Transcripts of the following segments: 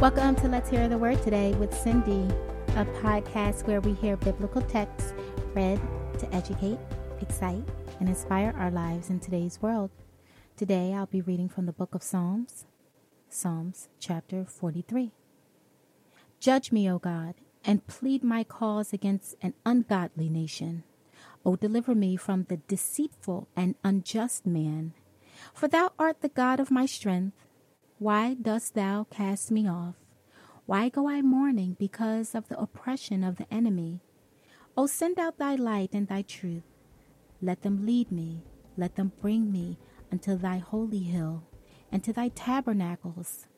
Welcome to Let's Hear the Word today with Cindy, a podcast where we hear biblical texts read to educate, excite, and inspire our lives in today's world. Today I'll be reading from the book of Psalms, Psalms chapter 43. Judge me, O God, and plead my cause against an ungodly nation. O deliver me from the deceitful and unjust man. For thou art the God of my strength. Why dost thou cast me off? Why go I mourning because of the oppression of the enemy? O send out thy light and thy truth. Let them lead me, let them bring me unto thy holy hill, and to thy tabernacles.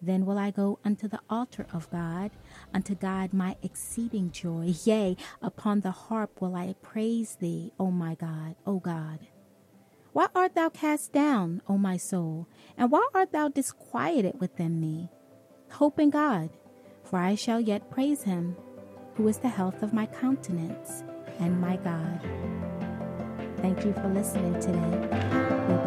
Then will I go unto the altar of God, unto God my exceeding joy. Yea, upon the harp will I praise thee, O my God, O God. Why art thou cast down, O my soul? And why art thou disquieted within me? Hope in God, for I shall yet praise him, who is the health of my countenance and my God. Thank you for listening today.